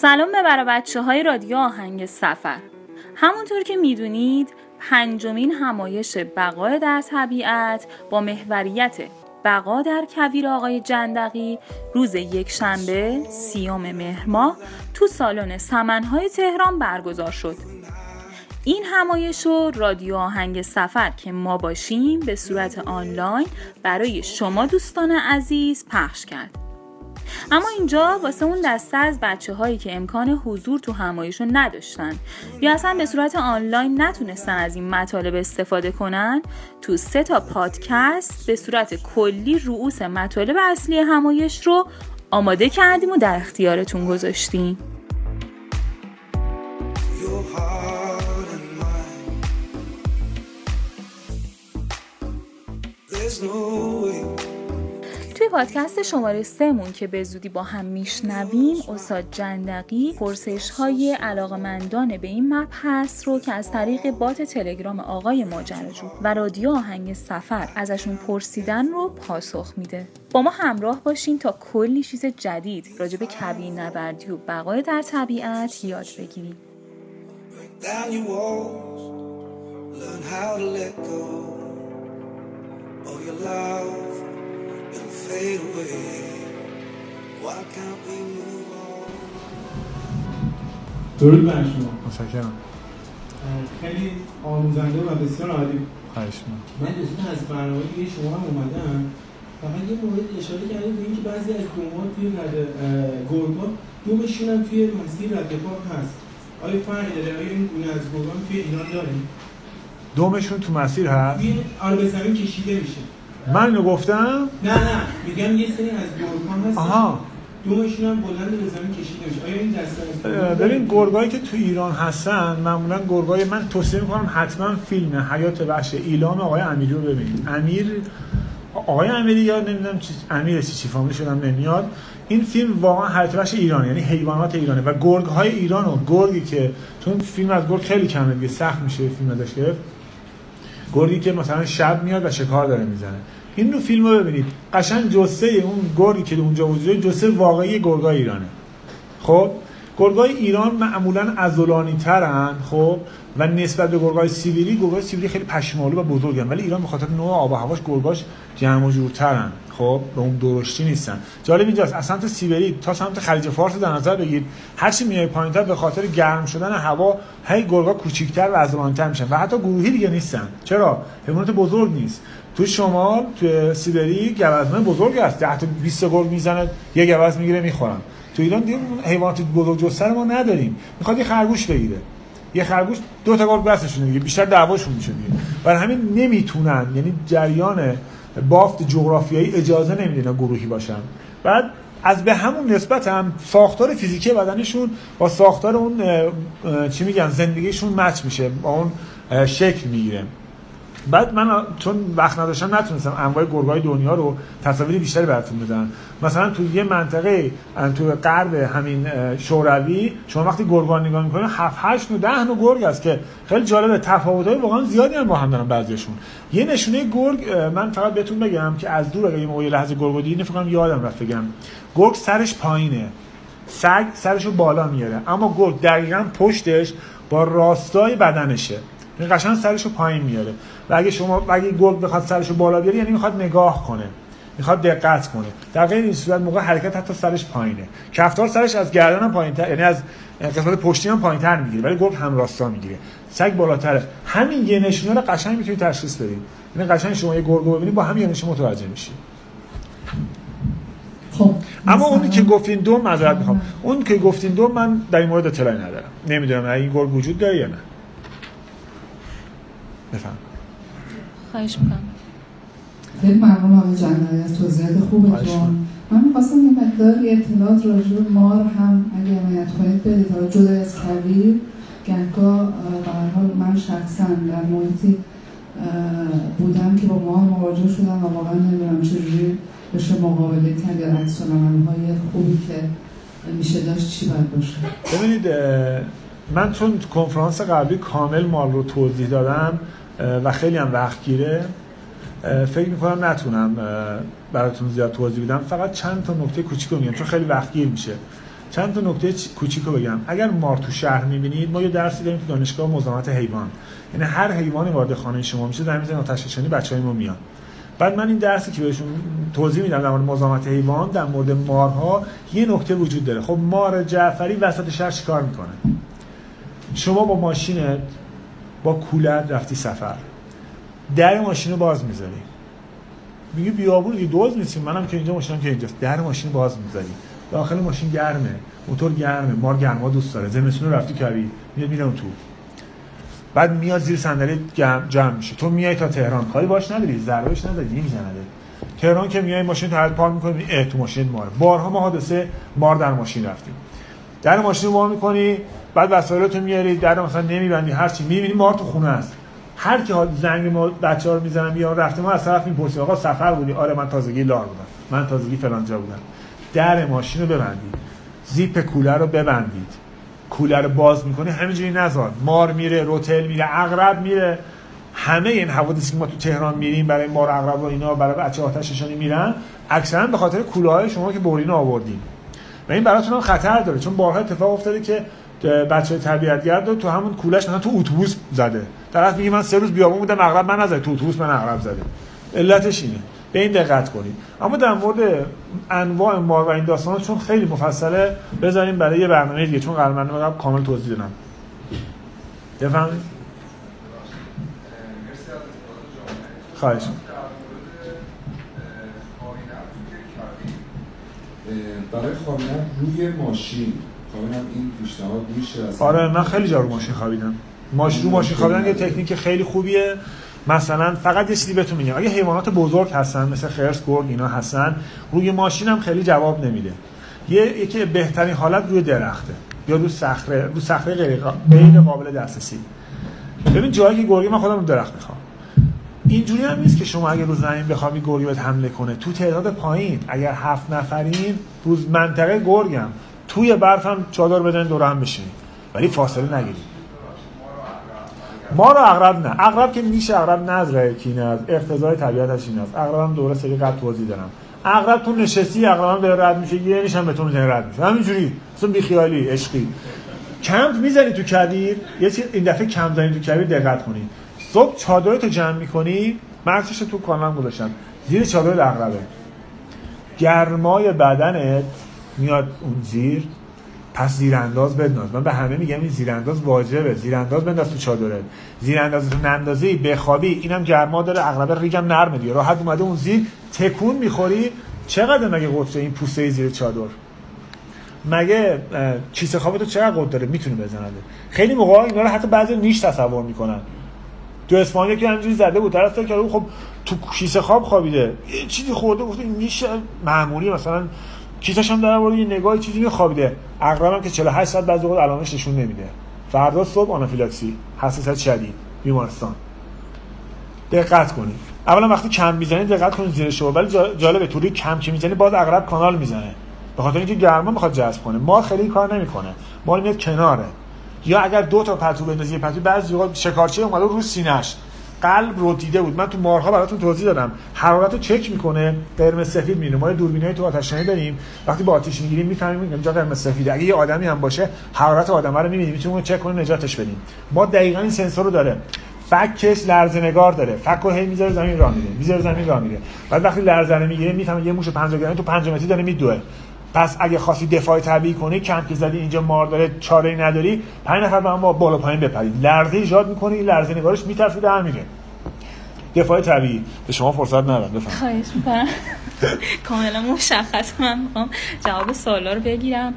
سلام به بچه های رادیو آهنگ سفر. همونطور که می‌دونید پنجمین همایش بقا در طبیعت با محوریت بقا در کویر آقای جندقی روز یک شنبه سیام مهر تو سالن سمنهای تهران برگزار شد. این همایش رو رادیو آهنگ سفر که ما باشیم به صورت آنلاین برای شما دوستان عزیز پخش کرد. اما اینجا واسه اون دسته از بچه هایی که امکان حضور تو همایش رو نداشتن یا اصلا به صورت آنلاین نتونستن از این مطالب استفاده کنن تو سه تا پادکست به صورت کلی رؤوس مطالب اصلی همایش رو آماده کردیم و در اختیارتون گذاشتیم. پادکست شماره سمون که به زودی با هم میشنویم استاد جندقی پرسش های علاقمندان به این مبحث رو که از طریق بات تلگرام آقای ماجراجو و رادیو آهنگ سفر ازشون پرسیدن رو پاسخ میده. با ما همراه باشین تا کلی چیز جدید راجع به کبیر نبردی و بقای در طبیعت یاد بگیریم. درود بر شما. متشکرم. خیلی آموزنده و بسیار عالی. خواهش من دوستان از برنامه دیگه شما هم اومدم. فقط یه مورد اشاره کردیم به اینکه بعضی از دومات توی رد گرگا دومشون هم توی مسیر رد پاک هست. آیا فرقی داره؟ آیا این گونه از گرگان توی ایران داریم دومشون تو مسیر هست؟ توی آره به زمین کشیده میشه. من اینو گفتم؟ نه نه. میگم یه سری از گرگان هست آها. دومشون هم بلند به زمین کشیده میشه. آیا این دسته ببین گرگایی که تو ایران هستن معمولا گرگای من توصیه می‌کنم حتما فیلم حیات وحش ایلام آقای امیری رو ببینید امیر آقای امیری یا نمی‌دونم چی امیر چی چی فامیل شدم نمیاد. این فیلم واقعا حیات وحش ایران یعنی حیوانات ایرانه. و گرگ های ایران و گرگی که چون فیلم از گرگ خیلی کمه دیگه سخت میشه فیلم ازش گرفت. گرگی که مثلا شب میاد و شکار داره می‌زنه. این رو فیلم رو ببینید. قشنگ جسه اون گرگی که اونجا وجوده جسه واقعی گرگای ایرانه. خب؟ گرگای ایران معمولا ازولانی ترن خب؟ و نسبت به گرگای سیبیری گرگای سیبیری خیلی پشمالو و بزرگن. ولی ایران به خاطر نوع آب و هواش گرگاش جمع و جورترن. خب به اون درشتی نیستن. جالب اینجاست از سمت سیبری تا سمت خلیج فارس در نظر بگیر. هر چی میای پایینتر به خاطر گرم شدن هوا هی گرگا کوچیک‌تر و ازولانی‌تر میشن. و حتی گروهی دیگه نیستن. چرا؟ حیوانات بزرگ نیست. تو شمال تو سیبری گوزنای بزرگ هست. 10 تا 20 گرگ می‌زنه یه گوز می‌گیره می‌خورن. تو ایران دیگه حیوانات بزرگ جثه ما نداریم. می‌خواد یه خرگوش بگیره. یه خرگوش دو تا گرگ دستشون دیگه. بیشتر دعواشون میشه دیگه. برای همین نمی‌تونن. یعنی جریان بافت جغرافیایی اجازه نمیده گروهی باشن. بعد از به همون نسبت هم ساختار فیزیکی بدنشون با ساختار اون چی میگن زندگیشون مچ میشه با اون شکل می‌گیره. بعد من چون وقت نداشتم نتونستم انواع گرگای دنیا رو تصاویر بیشتری براتون بدم. مثلا تو یه منطقه تو غرب همین شوروی شما وقتی گرگان نگاه می‌کنید 7 8 و 10 نوع گرگ است که خیلی جالبه. تفاوت‌های واقعا زیادی هم با هم دارن بعضیشون یه نشونه گرگ من فقط بهتون بگم که از دور اگه موقع لحظه گرگ دیدین فکر یادم رفت بگم. گرگ سرش پایینه. سگ سرش رو بالا میاره. اما گرگ دقیقا پشتش با راستای بدنشه. این قشنگ سرش رو پایین میاره. و اگه شما اگه گرگ بخواد سرش رو بالا بیاره یعنی می‌خواد نگاه کنه. می‌خواد دقت کنه. در غیر این صورت موقع حرکت حتی سرش پایینه. کفتار سرش از گردن هم پایینتر یعنی از قسمت پشتی هم پایینتر می‌گیره ولی گرگ هم راستا می‌گیره. سگ بالاتره. همین یه نشونه رو قشنگ می‌تونید تشخیص بدید یعنی قشنگ شما یه گرگ رو ببینید با همین یه نشونه متوجه میشید خب. اما اونی که گفتین دو معذرت می‌خوام. اون که گفتین دو من در این مورد اطلاعی ندارم. نمی‌دونم این گرگ وجود داره یا نه. بفهم. خواهش می‌کنم. خیلی ممنون آقای جنایی از توضیحات خوبتون من می‌خواستم یه مقداری اطلاعات راجع به مار هم اگه امایت کنید بدید. حالا جدا از کویر گهگاه به حال من شخصا در محیطی بودم که با مار مواجه شدم و واقعا نمی‌دونم چجوری بشه مقابله کرد یا عکس های خوبی که میشه داشت چی باید باشه. ببینید من چون کنفرانس قبلی کامل مال رو توضیح دادم و خیلی هم وقت گیره. فکر می‌کنم نتونم براتون زیاد توضیح بدم. فقط چند تا نکته کوچیک میگم چون خیلی وقت گیر میشه. چند تا نکته کوچیکو بگم. اگر مار تو شهر می‌بینید ما یه درسی داریم تو دانشگاه مزاحمت حیوان. یعنی هر حیوانی وارد خانه شما میشه در می‌زنه آتش نشانی بچهای ما میان. بعد من این درسی که بهشون توضیح میدم در مورد مزاحمت حیوان در مورد مارها یه نکته وجود داره. خب مار جعفری وسط شهر چیکار می‌کنه؟ شما با ماشینت با کولر رفتی سفر. در ماشین رو باز می‌ذاری. میگه بیابون دیگه دوز نیستیم منم که اینجا ماشینم که اینجاست. در ماشین باز می‌ذاری. داخل ماشین گرمه. موتور گرمه. مار گرما دوست داره. زمستون رفتی کوی میاد میره تو. بعد میاد زیر صندلی جمع میشه. تو میای تا تهران. کاری باش نداری. ضربش نداری. نمی‌زنه. تهران که میای ماشین تحت پارک می‌کنی. اه تو ماشین مار بارها ما حادثه مار در ماشین رفتیم. در ماشین رو می‌کنی. بعد وسایلتو میاری در مثلا نمیبندی هر چی. می‌بینی مار تو خونه است هر کی زنگ ما بچه‌ها رو می‌زنن بیا رفته ما از طرف می‌پرسیم آقا سفر بودی؟ آره من تازگی لار بودم. من تازگی فلان جا بودم. در ماشین رو ببندید. زیپ کولر رو ببندید. کولر رو باز می‌کنه همینجوری نذار مار میره روتل میره اغرب میره. همه این حوادثی که ما تو تهران میریم برای مار اغرب و اینا برای بچه آتش نشانی میرن اکثرا به خاطر کوله های شما که برین آوردیم و این براتون هم خطر داره چون بارها اتفاق افتاده که بچه تربیتگرد تو همون کولش مثلا تو اتوبوس زده. طرف میگه من سه روز بیابون بودم اغرب من نزده تو اتوبوس من اغرب زده. علتش اینه. به این دقت کنید. اما در مورد انواع مار و این داستان چون خیلی مفصله بذاریم برای یه برنامه دیگه چون قرار قبل کامل توضیح دادم بفهمید خواهش. برای خوابیدن روی ماشین. میشه آره من خیلی جا رو ماشین خوابیدم. ماشین رو ماشین خوابیدن یه تکنیک خیلی خوبیه. مثلا فقط یه چیزی بهتون میگم. اگه حیوانات بزرگ هستن مثل خرس گرگ اینا هستن روی ماشین هم خیلی جواب نمیده. یه یکی بهترین حالت روی درخته یا رو صخره. رو صخره غیر قابل دسترسی. ببین جایی که گرگی من خودم رو درخت می‌خوام. اینجوری هم نیست که شما اگه رو زمین بخوای گرگی بهت حمله کنه. تو تعداد پایین اگر هفت نفرین روز منطقه گرگم. توی برف هم چادر بدن دور هم بشینید ولی فاصله نگیرید. ما رو اغرب نه. اغرب که میشه اغرب نظره کینه از اقتضای طبیعتش این است. اغرب هم دوره سری قد توضیح دارم. اغرب تو نشستی اغرب هم داره رد میشه. یه هم به تو می‌زنه رد میشه. همینجوری. اصلا بی خیالی عشقی. کمپ می‌زنی تو کبیر. یه چیز این دفعه کم زنی تو کبیر دقت کنی. صبح چادرتو جمع می‌کنی. مرسش تو کانال گذاشتم زیر چادر اغربه. گرمای بدنت میاد اون زیر پس زیرانداز بنداز من به همه میگم این زیرانداز واجبه. زیرانداز بنداز تو چادره. زیرانداز تو نندازی بخوابی اینم گرما داره اغلب ریگم نرمه دیگه. راحت اومده اون زیر تکون می‌خوری. چقدر مگه قطره این پوسته زیر چادر؟ مگه کیسه خواب تو چقدر قطر داره؟ می‌تونه بزنه خیلی موقع اینا رو حتی بعضی نیش تصور می‌کنن. تو اسپانیا که همینجوری زده بود طرف که خب تو کیسه خواب خوابیده. یه چیزی خورده گفته نیش معمولی مثلا کیسش هم دارم یه نگاه چیزی میخوابیده. هم که 48 ساعت بعد وقت علامش نشون نمیده. فردا صبح آنافیلاکسی حساسیت شدید بیمارستان. دقت کنید. اولا وقتی کم می‌زنی دقت کنید زیر شو ولی جالبه طوری کم که می‌زنی باز اغرب کانال می‌زنه. به خاطر اینکه گرما می‌خواد جذب کنه. ما خیلی کار نمی‌کنه. ما میاد کناره. یا اگر دو تا پتو بندازی پتو بعضی وقت شکارچی اومده رو سینه‌اش. قلب رو دیده بود. من تو مارها براتون توضیح دادم. حرارت رو چک می‌کنه قرمز سفید می‌بینه ما دوربینای تو آتشنشانی داریم. وقتی با آتش می‌گیریم می‌فهمیم اینجا قرمز سفیده. اگه یه آدمی هم باشه حرارت آدم رو می‌بینیم می‌تونیم چک کنیم نجاتش بدیم. ما دقیقا این سنسور رو داره. فکش لرزه نگار داره. فک رو هی می‌ذاره زمین راه میره می‌ذاره زمین راه میره بعد وقتی لرزه می‌گیره می‌فهمه یه موش 50 گرمی تو 5 متری داره میدوه. پس اگه خواستی دفاع طبیعی کنی کم که زدی اینجا مار داره چاره نداری پنج نفر با هم با بالا پایین بپرید. لرزه ایجاد می‌کنه این لرزه نگارش میترسه در میره. دفاع طبیعی. به شما فرصت ندارم بفهم خواهش می‌کنم. کاملا مشخص من می‌خوام جواب سوالا رو بگیرم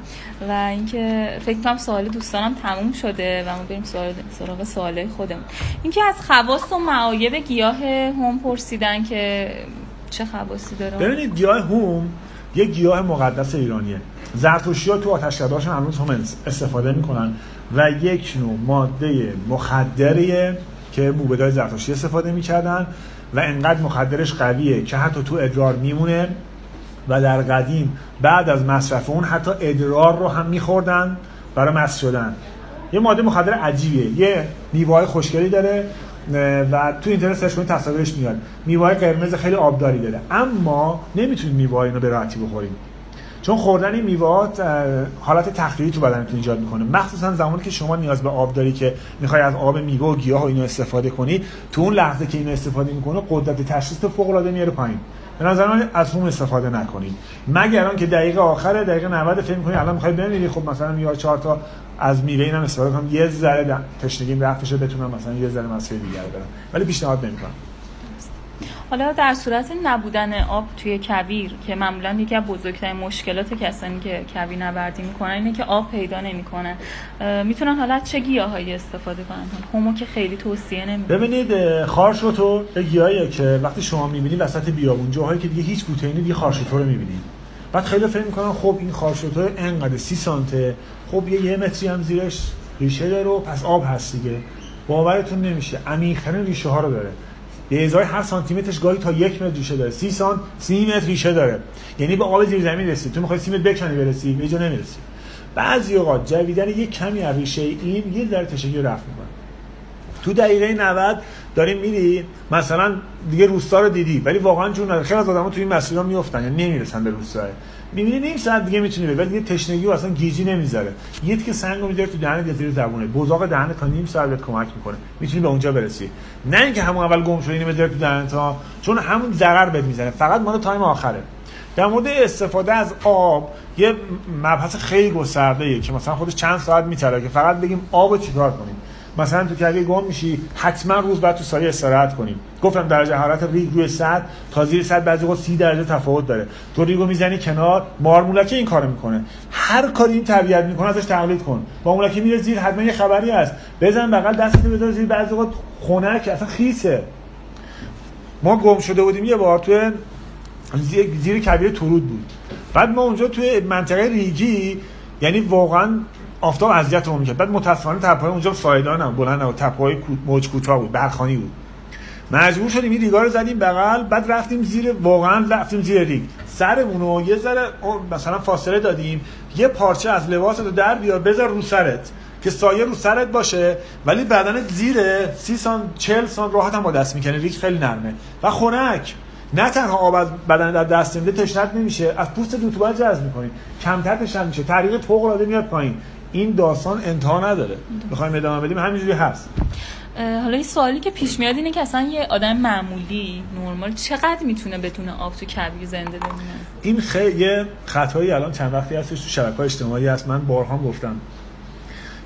و اینکه فکر کنم سوال دوستانم تموم شده و ما بریم سوال سراغ سوال خودمون. اینکه از خواص و معایب گیاه هم پرسیدن که چه خواصی داره؟ ببینید گیاه هم یه گیاه مقدس ایرانیه. زرتشتی ها تو آتشکدهاشون هنوز هم استفاده می‌کنن و یک نوع ماده مخدریه که موبدای زرتشتی استفاده می‌کردن و انقدر مخدرش قویه که حتی تو ادرار میمونه و در قدیم بعد از مصرف اون حتی ادرار رو هم میخوردن برای مصر شدن. یه ماده مخدر عجیبیه. یه میوه خوشگلی داره. و تو اینترنت سرچ کنید تصاویرش میاد. میوه قرمز خیلی آبداری داره. اما نمی‌تونید میوه اینو به راحتی بخوریم. چون خوردن این میوات حالت تخلیقی تو بدنتون ایجاد می‌کنه. مخصوصا زمانی که شما نیاز به آب داری که می‌خوای از آب میوه و گیاه و اینو استفاده کنی تو اون لحظه که اینو استفاده می‌کنه قدرت تشخیص فوق العاده میاره پایین. به نظر من از اون استفاده نکنید. مگر آن که دقیقه آخر دقیقه 90 فکر می‌کنید الان می‌خواید بمیری؟ خب مثلا یا چهار تا از میوه اینم استفاده کنم. یه ذره تشنگیم رفتشه بتونم مثلا یه ذره مسیر دیگر برم. ولی پیشنهاد نمی‌کنم. حالا در صورت نبودن آب توی کویر که معمولا یکی از بزرگترین مشکلات کسانی که کویر نوردی می‌کنن اینه که آب پیدا نمی‌کنن. می‌تونن حالا چه گیاهایی استفاده کنن؟ همو که خیلی توصیه نمیده ببینید خارشوتو گیاهیه که وقتی شما می‌بینید وسط بیابون جاهایی که دیگه هیچ بوته دیگه خارشوتو رو می‌بینید. بعد خیلی فکر می‌کنن خب این خارشوتو انقدر سی سانته خب یه یه متری هم زیرش ریشه داره و پس آب هست دیگه. باورتون نمیشه. عمیق‌ترین ریشه ها رو داره. به ازای هر سانتی مترش گاهی تا یک متر ریشه داره. سی سانت سی متر ریشه داره. یعنی به آب زیر زمین رسید. تو می‌خوای سی متر بکنی برسی به جا نمی‌رسی. بعضی اوقات جویدن یک کمی از ریشه این یه ذره تشکیل رفت می‌کنه. تو دقیقه 90 داریم میری. مثلا دیگه روستا رو دیدی ولی واقعا جون خیلی از آدم‌ها تو این مسیرها میافتن یعنی نمی‌رسن به روستا می‌بینی نیم ساعت دیگه می‌تونی بری ولی دیگه تشنگی و اصلا گیجی نمی‌ذاره یه که سنگو می‌ذاره تو دهن یا زیر زبونه بزاق دهن تا نیم ساعت بهت کمک می‌کنه می‌تونی به اونجا برسی نه اینکه همون اول گم شدی می‌ذاره تو دهن تا چون همون ضرر بهت می‌زنه فقط مال time آخره در مورد استفاده از آب یه مبحث خیلی گسترده که مثلا خودش چند ساعت میبره که فقط بگیم آب چیکار کنیم مثلا تو کویر گم میشی حتما روز بعد تو سایه استراحت کنیم گفتم درجه حرارت ریگ روی صد تا زیر صد بعضی وقت 30 درجه تفاوت داره. تو ریگو می‌زنی کنار مارمولکه این کارو می‌کنه. هر کاری این طبیعت می‌کنه ازش تقلید کن. با مولکه میره زیر حتما یه خبری هست. بزن بغل دستت بذار زیر بعضی وقت خنک اصلا خیسه. ما گم شده بودیم یه بار تو زیر, زیر ترود بود. بعد ما اونجا توی منطقه ریگی یعنی واقعا آفتاب اذیتمون می‌کرد. بعد متاسفانه تپه‌های اونجا سایدان بلند و تپه‌های موج کوتاه بود برخانی بود. مجبور شدیم این ریگا رو زدیم بغل بعد رفتیم زیر واقعا رفتیم زیر ریگ. سرمون رو یه ذره مثلا فاصله دادیم. یه پارچه از لباس رو در بیار بذار رو سرت که سایه رو سرت باشه. ولی بدنت زیره سی سان چل سان راحت هم با دست می‌کنه ریگ خیلی نرمه. و خنک. نه تنها آب از بدن از دست نمیده تشنت نمیشه. از پوست رطوبت جذب می‌کنی. کمتر تشنت میشه. طریق فوق العاده میاد پایین. این داستان انتها نداره. بخوایم ادامه بدیم. همینجوری هست. حالا این سوالی که پیش میاد اینه که اصلا یه آدم معمولی نرمال چقدر می‌تونه بتونه آب تو کبیر زنده بمونه؟ این خیلی یه خطایی الان چند وقتی هستش تو شبکه اجتماعی هست. من بارها گفتم.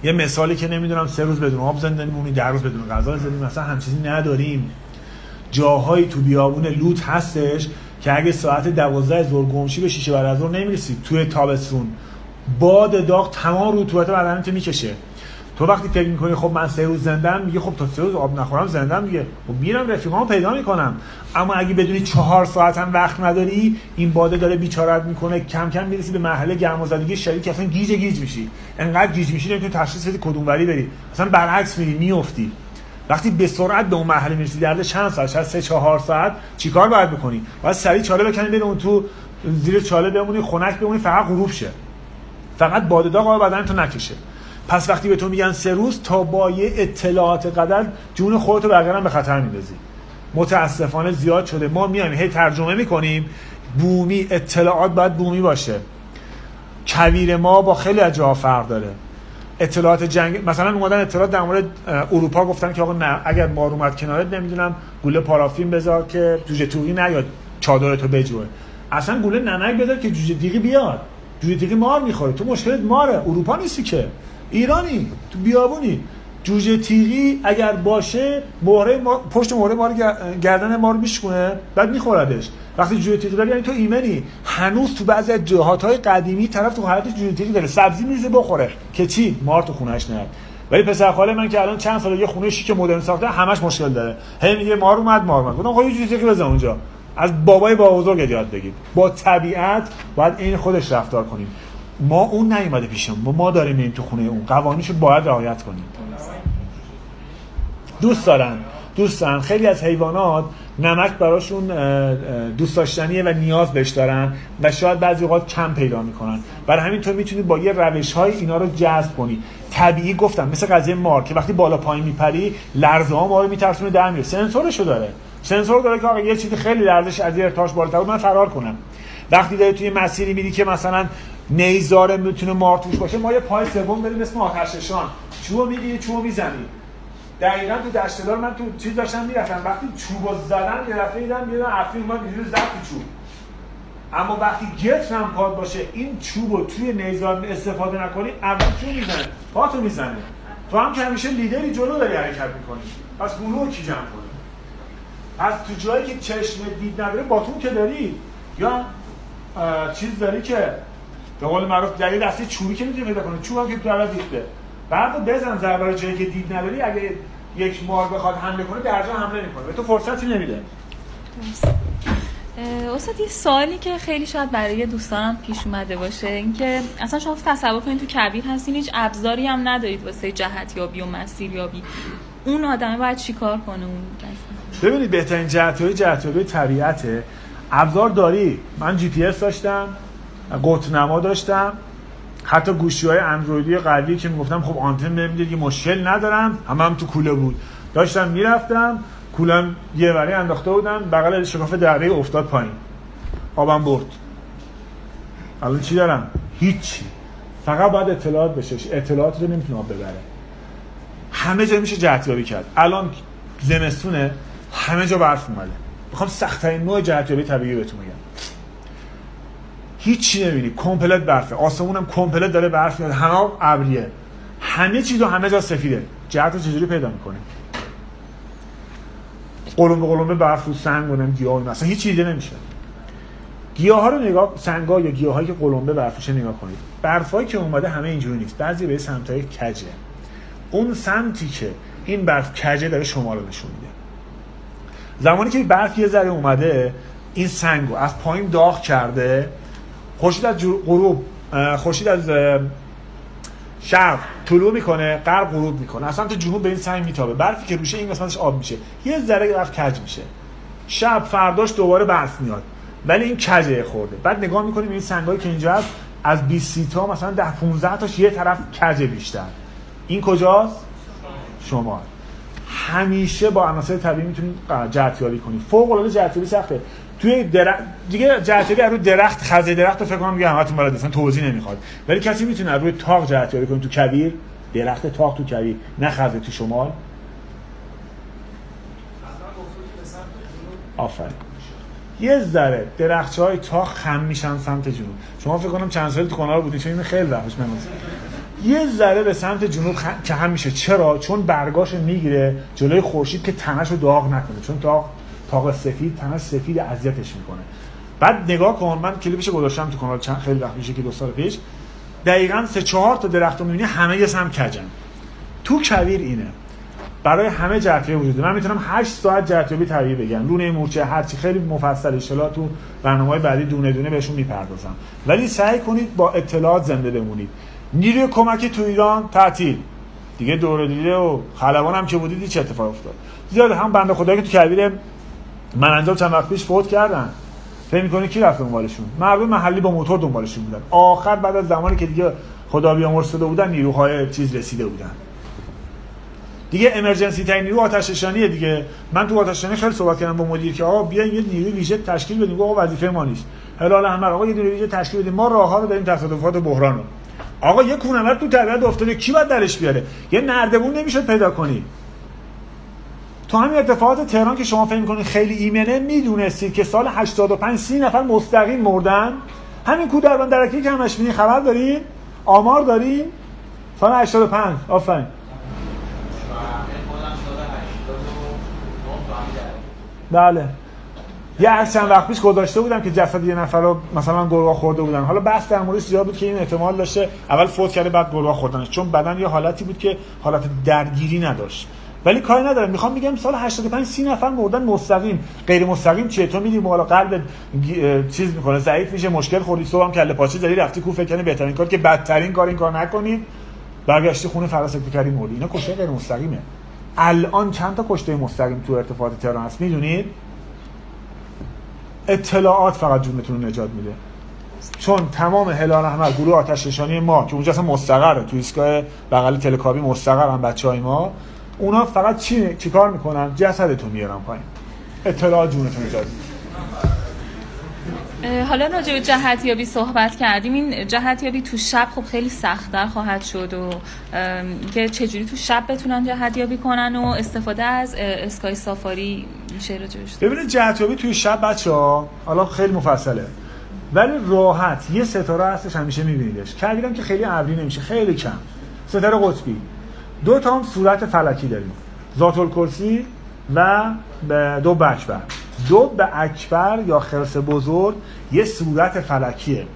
یه مثالی که نمی‌دونم سه روز بدون آب زنده میمونی در روز بدون غذا زنده مثلا هم چیزی نداریم. جاهایی تو بیابون لوت هستش که اگه ساعت 12 ظهر گمشی به شیشه بعد از نمی‌رسی. توی تابستون. باد داغ تمام رطوبت بدنت می‌کشه. تو وقتی فکر می‌کنی خب من سه روز زندم میگه خب تا سه روز آب نخورم زندم میگه خب میرم رفیقامو پیدا می‌کنم. اما اگه بدونی چهار ساعت هم وقت نداری این باده داره بیچارت می‌کنه کم کم می‌رسی به مرحله گرمازدگی شدید که اصلا گیج گیج میشی. انقدر گیج میشی نمی‌تونی تشخیص بدی کدوم وری بری. اصلا برعکس میری میافتی. وقتی به سرعت به اون مرحله می‌رسی درد چند ساعت؟ شاید سه چهار ساعت. چیکار باید بکنی؟ باید سریع چاله بکنی بین اون تو زیر چاله بمونی خنک بمونی فقط غروب شه. فقط باد داغ بدن تو نکشه. پس وقتی به تو میگن سه روز تا با یه اطلاعات قدر جون خودتو بقیه به خطر میندازی. متاسفانه زیاد شده. ما میایم هی ترجمه می‌کنیم. بومی اطلاعات باید بومی باشه. کویر ما با خیلی از جاها فرق داره. اطلاعات جنگ مثلا اومدن اطلاعات در مورد اروپا گفتن که آقا نه اگر مار اومد کنارت نمی‌دونم گوله پارافین بذار که جوجه توقی نیاد چادرتو بجوه. اصلا گوله نمک بذار که جوجه دیگه بیاد. جوجه تیغی مار می‌خوره. تو مشکلت ماره. اروپا نیستی که. ایرانی. تو بیابونی. جوجه تیغی اگر باشه مهره ما... پشت مهره ما گردن ما میشکونه. بعد میخوردش. وقتی جوجه تیغی داری یعنی تو ایمنی. هنوز تو بعضی از جهات های قدیمی طرف تو حالت جوجه تیغی داره. سبزی میزه بخوره. که چی؟ مار تو خونش نه ولی پسر خاله من که الان چند سال یه خونه شیک مدرن ساخته همش مشکل داره. هی میگه مار اومد مار اومد. گفتم خب یه جوجه تیغی بزن اونجا. از بابای با بزرگ یاد بگید با طبیعت باید این خودش رفتار کنیم. ما اون نیومده پیشم ما داریم این تو خونه اون. قوانینشو باید رعایت کنیم. دوست دارن. دوست دارن. خیلی از حیوانات نمک براشون دوست داشتنیه و نیاز بهش دارن و شاید بعضی اوقات کم پیدا می‌کنن. برای همین تو می‌تونی با یه روش های اینا رو جذب کنی. طبیعی گفتم مثل قضیه مار که وقتی بالا پایین میپری لرزه ها ما رو میترسونه در سنسورشو داره. سنسور داره که آقا یه چیزی خیلی لرزش از یه ارتاش بالاتر من فرار کنم. وقتی داری توی مسیری میری که مثلا نیزاره می‌تونه مارتوش باشه ما یه پای سوم داریم اسم آتششان چوبو می‌گیری چوبو می‌زنی. دقیقا تو دشتدار من تو چیز داشتم می‌رفتم. وقتی چوبو زدن یه دفعه دیدم یه افرین ما زد چوب. اما وقتی گت هم پاد باشه این چوب رو توی نیزار استفاده نکنی اول چوب می‌زنه پاتو می‌زنه. تو هم که همیشه لیدری جلو داری حرکت می‌کنی. پس گلو کی جمع کنی از تو جایی که چشم دید نداره باتون که داری؟ یا چیز داری که به قول معروف در دسته چوبی که می‌تونی پیدا کنی. چوب هم که تو دیخته بعد بزن ضربه جایی که دید نداری اگه یک مار بخواد حمله کنه در جا حمله نمی‌کنه به تو فرصتی نمیده. استاد یه سوالی که خیلی شاید برای دوستانم پیش اومده باشه اینکه اصلا شما تصور کنید تو کویر هستین هیچ ابزاری هم ندارید واسه جهت یابی و مسیر یابی اون آدمه باید چیکار کنه؟ اون ببینید بهترین جهتیابی جهتیابی طبیعته. ابزار داری. من جی پی اس داشتم قطب‌نما داشتم حتی گوشی های اندرویدی قوی که می‌گفتم خب آنتن نمی‌دید یه مشکل ندارم. همه هم تو کوله بود. داشتم می‌رفتم کولم یه وری انداخته بودم بغل شکاف دره افتاد پایین. آبم برد. الان چی دارم؟ هیچی. فقط باید اطلاعات بشه. اطلاعات رو نمی‌تونه ببره. همه جا میشه جهتیابی کرد. الان زمستونه. همه جا برف اومده. می‌خوام سختترین نوع جهتیابی طبیعی بهتون بگم. هیچی نمی‌بینی. کمپلت برفه. هم کمپلت داره برف میاد همه ابریه. همه چیز همه جا سفیده. جهت رو چجوری پیدا می‌کنه؟ قلمبه قلمبه برف و سنگ و گیاه مثلا. هیچ چیزی نمیشه. گیاه ها رو نگاه سنگا یا گیاه هایی که قلمبه برفوشه نگاه کنید. برفایی که اومده همه اینجوری نیست. بعضی به سمت های کجه. اون سمتی که این برف کجه داره شما رو نشون میده. زمانی که برف یه ذره اومده این سنگو از پایین داغ کرده خورشید از غروب خورشید از شرق طلوع می‌کنه غرب غروب می‌کنه. اصلا تو جنوب به این سنگ میتابه. برفی که روشه این قسمتش آب میشه. یه ذره برف کج میشه. شب فرداش دوباره برف میاد. ولی این کجه خورده. بعد نگاه می‌کنیم این سنگایی که اینجا هست از 20 تا مثلا 10 15 تاش یه طرف کجه بیشتر. این کجاست؟ شمال. همیشه با عناصر طبیعی می‌تونید جهتیابی کنید فوق العاده جهتیابی سخته. توی درخت دیگه جهتیابی از روی درخت خزه درخت رو فکر کنم دیگه همتون بلد اصلا توضیح نمی‌خواد. ولی کسی می‌تونه روی تاق جهتیابی کنه. تو کویر درخت تاق تو کویر نه خزه تو شمال. آفرین. یه ذره درخت های تاق خم میشن سمت جنوب. شما فکر کنم چند سال تو کانال بودین چون خیلی وقتش یه ذره به سمت جنوب خ... که هم میشه. چرا؟ چون برگاش می‌گیره جلوی خورشید که تنش رو داغ نکنه. چون تاق تاق سفید تنش سفید اذیتش می‌کنه. بعد نگاه کن من کلیپش گذاشتم تو کانال چند خیلی وقت میشه که دو سال پیش. دقیقا سه چهار تا درخت می‌بینی همه یه سم کجن. تو کویر اینه. برای همه جهتیابی وجود من می‌تونم 8 ساعت جهتیابی طبیعی بگم. لونه مورچه هرچی خیلی مفصل ان تو برنامه‌های بعدی دونه دونه بهشون می‌پردازم. ولی سعی کنید با اطلاعات زنده بمونید. نیروی کمکی تو ایران تعطیل. دیگه دور دیده و خلبان هم که بودید چه اتفاق افتاد؟ زیاد هم بنده خدایی که تو کویر من انجام چند وقت پیش فوت کردن. فکر می‌کنی کی رفت دنبالشون؟ مردم محلی با موتور دنبالشون بودن. آخر بعد از زمانی که دیگه خدا بیامرز بودن نیروهای چیز رسیده بودن. دیگه امرجنسی ترین نیرو آتش نشانیه دیگه. من تو آتش نشانی خیلی صحبت کردم با مدیر که آقا بیاین یه نیروی ویژه تشکیل بدیم. آقا وظیفه ما نیست. هلال احمر آقا یه نیروی ویژه تشکیل بدیم. ما راه ها رو داریم تصادفات و بحران رو. آقا یه کونمر تو طبیعت افتاده کی باید درش بیاره؟ یه نردبون نمی‌شد پیدا کنی. تو همین اتفاقات تهران که شما فکر می‌کنید خیلی ایمنه می‌دونستید که سال 85 30 نفر مستقیم مردن. همین کودربان درکی که همش می‌بینی خبر دارین آمار دارین سال 85 آفرین. بله. یه از چند وقت پیش گذاشته بودم که جسد یه نفر رو مثلا گربه خورده بودن. حالا بحث در موردش زیاد بود که این احتمال داشته اول فوت کرده بعد گربه خوردنش. چون بدن یه حالتی بود که حالت درگیری نداشت. ولی کاری ندارم. می‌خوام بگم سال 85 30 نفر مردن مستقیم. غیر مستقیم چیه تو میری بالا قلب چیز می‌کنه. ضعیف میشه مشکل خوردی صبحم کله پاچه داری رفتی کو فکر بهترین کار که بدترین کار این کار نکنید. برگشتی خونه فراسکتی کردی مردی اینا کشته غیر مستقیمه. الان چند تا کشته مستقیم تو ارتفاعات تهران هست؟ می‌دونید؟ اطلاعات فقط جونتون رو نجات میده. چون تمام هلال احمر گروه آتش نشانی ما که اونجا اصلا مستقره تو ایستگاه بغل تلکابی مستقرن بچهای ما اونا فقط چی چیکار می‌کنن؟ جسدتون میارن پایین. اطلاعات جونتون نجات حالا راجع به جهتیابی صحبت کردیم. این جهتیابی تو شب خب خیلی سختتر خواهد شد و که چجوری تو شب بتونن جهتیابی کنن و استفاده از اسکای سافاری میشه راجعش ببینید جهتیابی توی شب بچه ها حالا خیلی مفصله ولی راحت یه ستاره هستش همیشه میبینیدش. کردیدم که خیلی ابری نمیشه خیلی کم. ستاره قطبی. دو تا هم صورت فلکی داریم. ذات الکرسی و دو بکبر دو به اکبر یا خرس بزرگ یه صورت فلکیه.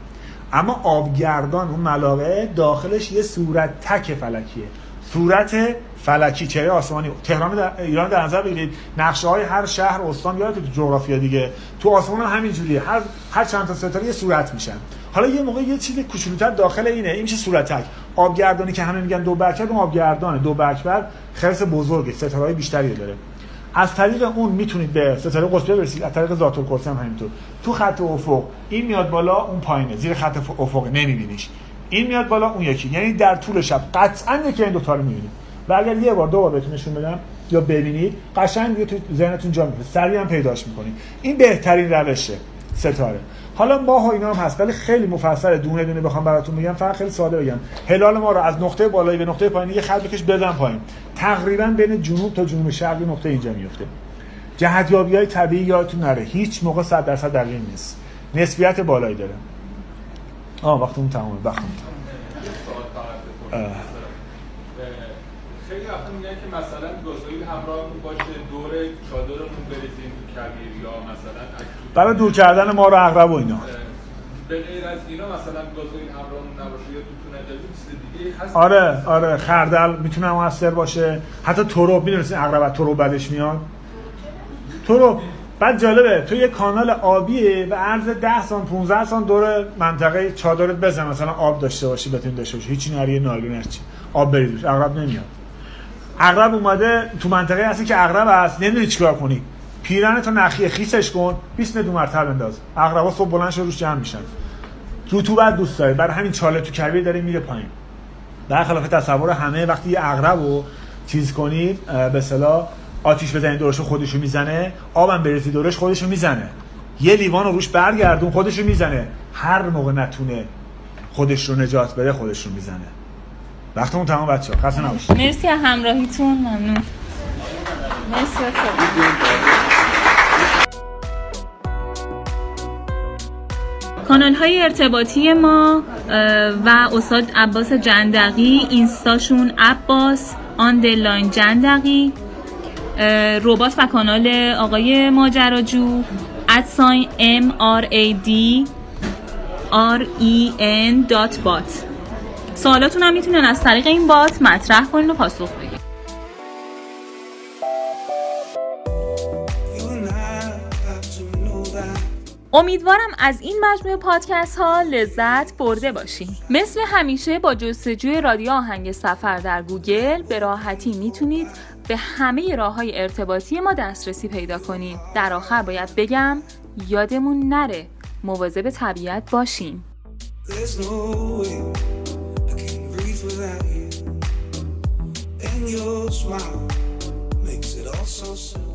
اما آبگردان اون ملاقه داخلش یه صورت تک فلکیه. صورت فلکی. چهره آسمانی؟ تهران در ایران در نظر بگیرید. نقشه های هر شهر استان یادت تو جغرافیا دیگه. تو آسمان هم هر هر چند تا ستاره یه صورت میشن. حالا یه موقع یه چیز کوچولوتر داخل اینه. این میشه صورتک آبگردانی که همه میگن دو برکت اون آبگردانه دو برکبر خرس بزرگه. ستاره بیشتری داره. از طریق اون می‌تونید به ستاره قطبی برسید. از طریق ذات القرص هم همینطور. تو خط افق این میاد بالا اون پایینه. زیر خط افق نمیبینیش. این میاد بالا اون یکی. یعنی در طول شب. قطعا یکی این دو تا رو می‌بینید. و اگر یه بار دو بار بهتون نشون بدم یا ببینید قشنگ تو ذهنتون جا میفته سریع هم پیداش می‌کنید. این بهترین روشه ستاره. حالا ماه و اینا هم هست ولی خیلی مفصل دونه دونه بخوام براتون بگم فقط خیلی ساده بگم. هلال ما رو از نقطه بالایی به نقطه پایینی یه خط بکش بزن پایین. تقریبا بین جنوب تا جنوب شرقی نقطه اینجا میفته جهتیابی های طبیعی یادتون نره. هیچ موقع 100 درصد دقیق نیست. نسبیت بالایی داره. آه وقتمون تمامه وقتمون تمامه خیلی وقتا میگن که مثلا گازوئیل همراهمون باشه دور چادرمون بریزیم. کبیر یا مثلا برای دور کردن ما رو عقرب و اینا. به غیر از اینا مثلا گازوئیل نباشه یا چیز دیگه هست؟ آره آره خردل می‌تونه موثر باشه. حتی تروب می‌دونستی از تروب بعدش میاد؟ تروب بعد جالبه تو یه کانال آبیه و عرض 10 سان 15 سان دور منطقه چادرت بزن. مثلا آب داشته باشی بتونی داشته باشی. هیچی نری نالون هرچی آب بریزش عقرب نمیاد. عقرب اومده تو منطقه هستی که عقرب هست. نمی‌دونی چیکار کنی. پیرن تو نخیه خیسش کن. 20 دو مرتبه بنداز. عقربا صبح بلند روش جمع میشن. رطوبت دوست داره برای همین چاله تو کبیر داره میره پایین. خلاف تصور همه وقتی یه عقرب چیز کنید به اصطلاح آتیش بزنید دورش خودشو می‌زنه. آبم برسی دورش خودشو می‌زنه. یه لیوان رو روش برگردون خودشو می‌زنه. هر موقع نتونه خودش رو نجات بده خودش رو می‌زنه. وقتمون تمام بچه ها خسته نباشید. مرسی همراهیتون. ممنون. مرسی. کانال های ارتباطی ما و استاد عباس جندقی اینستاشون عباس آن لاین جندقی ربات و کانال آقای ماجراجو at sign M R A D R A N dot bot. سوالاتون هم می‌تونن از طریق این bot مطرح کنین و پاسخ امیدوارم از این مجموعه پادکست ها لذت برده باشین. مثل همیشه با جستجوی رادیو آهنگ سفر در گوگل به راحتی می‌تونید به همه راه های ارتباطی ما دسترسی پیدا کنید. در آخر باید بگم یادمون نره مواظب طبیعت باشین. Your so.